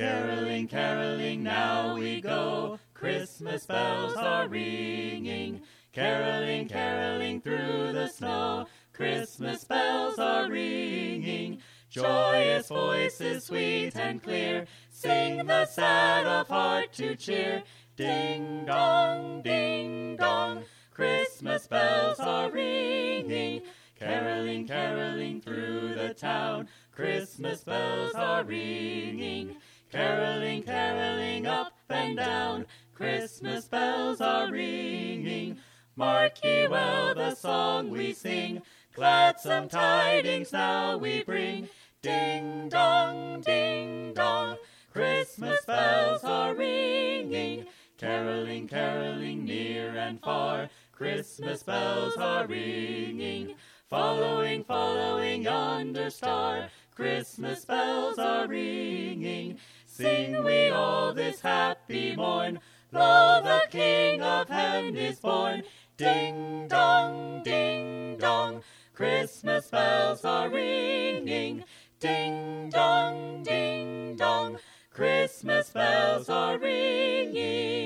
Caroling, caroling, now we go. Christmas bells are ringing. Caroling, caroling through the snow. Christmas bells are ringing. Joyous voices, sweet and clear, sing the sad of heart to cheer. Ding dong, ding dong, Christmas bells are ringing. Caroling, caroling through the town, Christmas bells are ringing. Caroling, caroling up and down, Christmas bells are ringing. Mark ye well the song we sing, gladsome tidings now we bring. Ding dong, ding dong, Christmas bells are ringing. Caroling, caroling near and far, Christmas bells are ringing. Following, following yonder star, Christmas bells are ringing. Sing we all this happy morn, lo, the King of heaven is born. Ding dong, ding dong, Christmas bells are ringing. Ding dong, ding dong, Christmas bells are ringing.